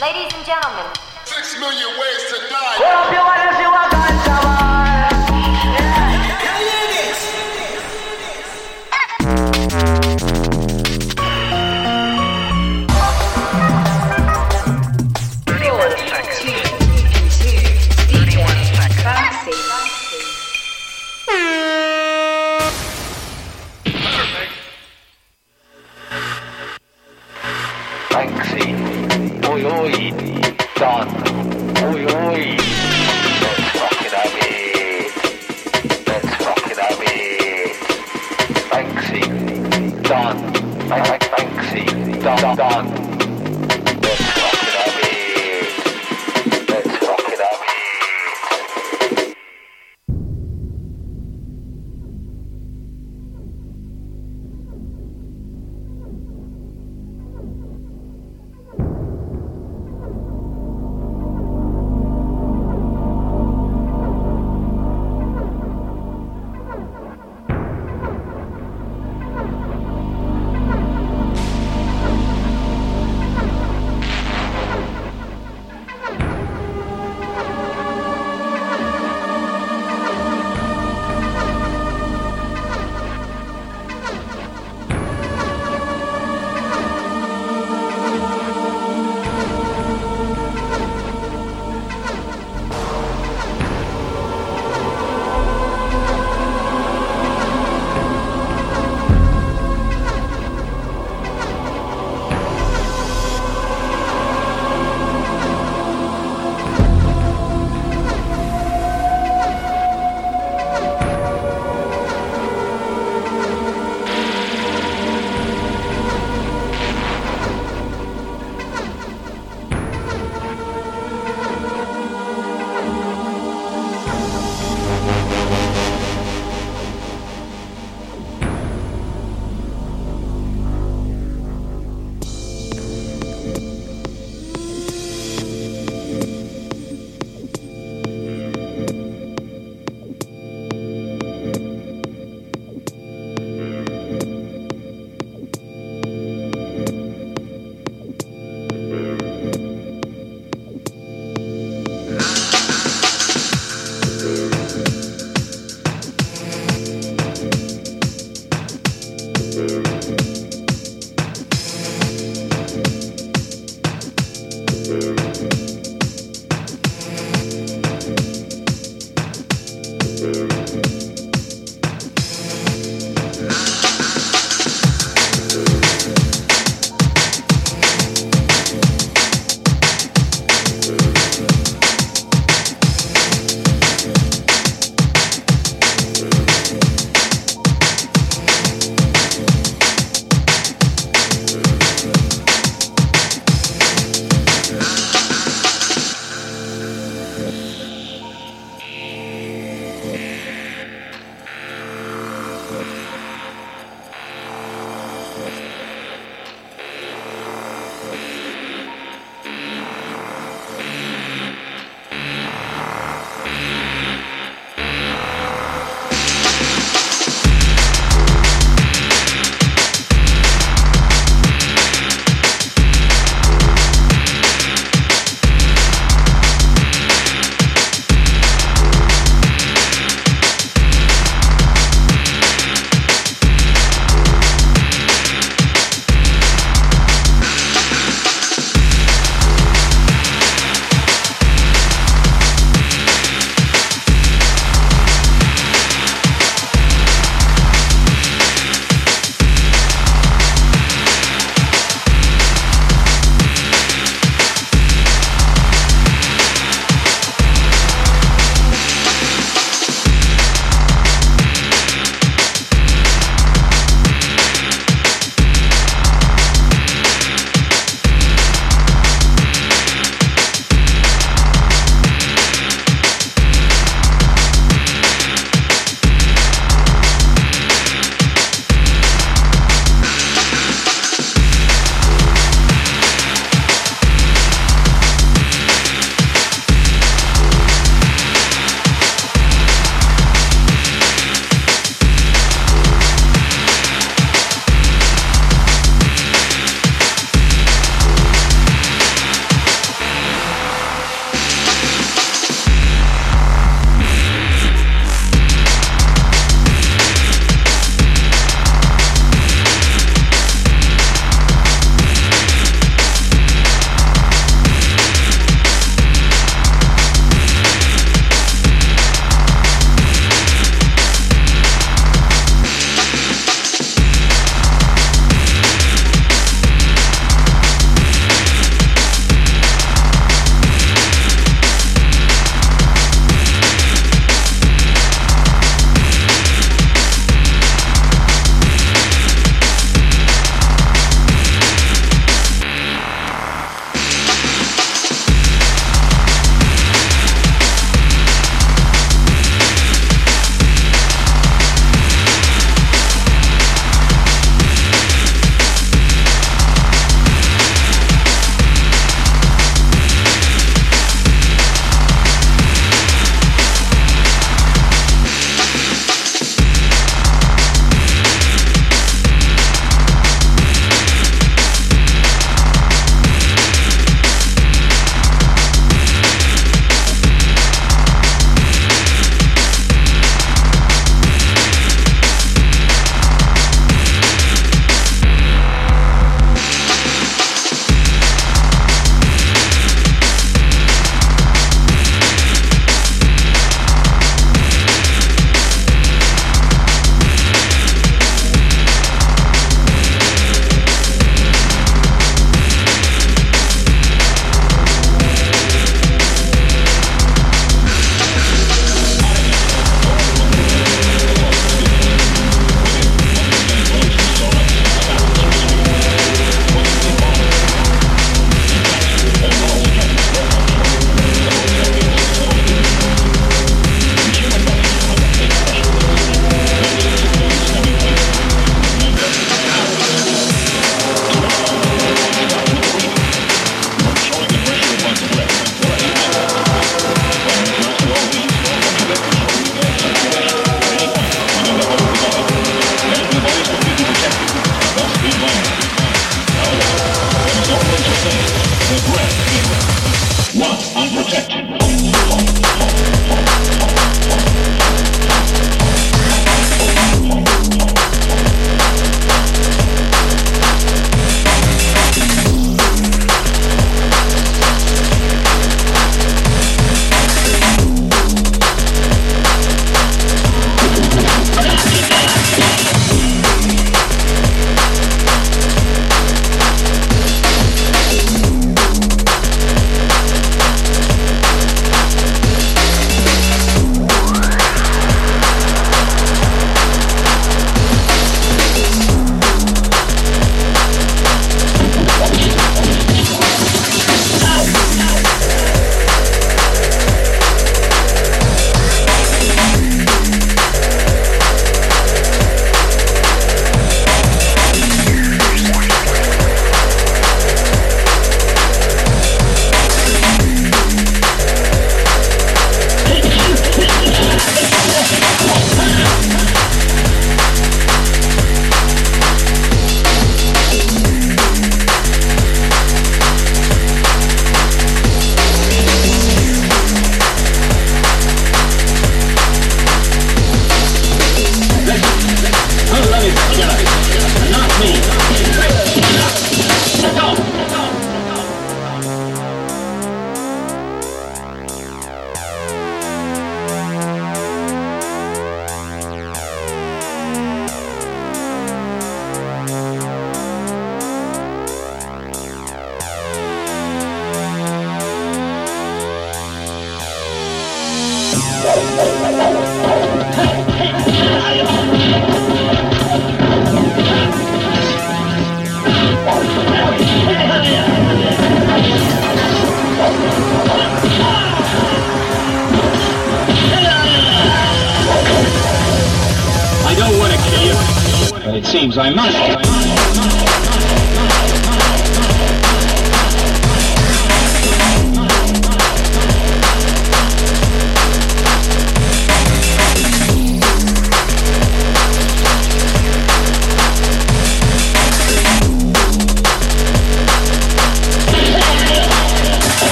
Ladies and gentlemen, six million ways to die. Banksy, Banksy, Banksy,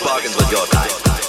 bargains with your kind?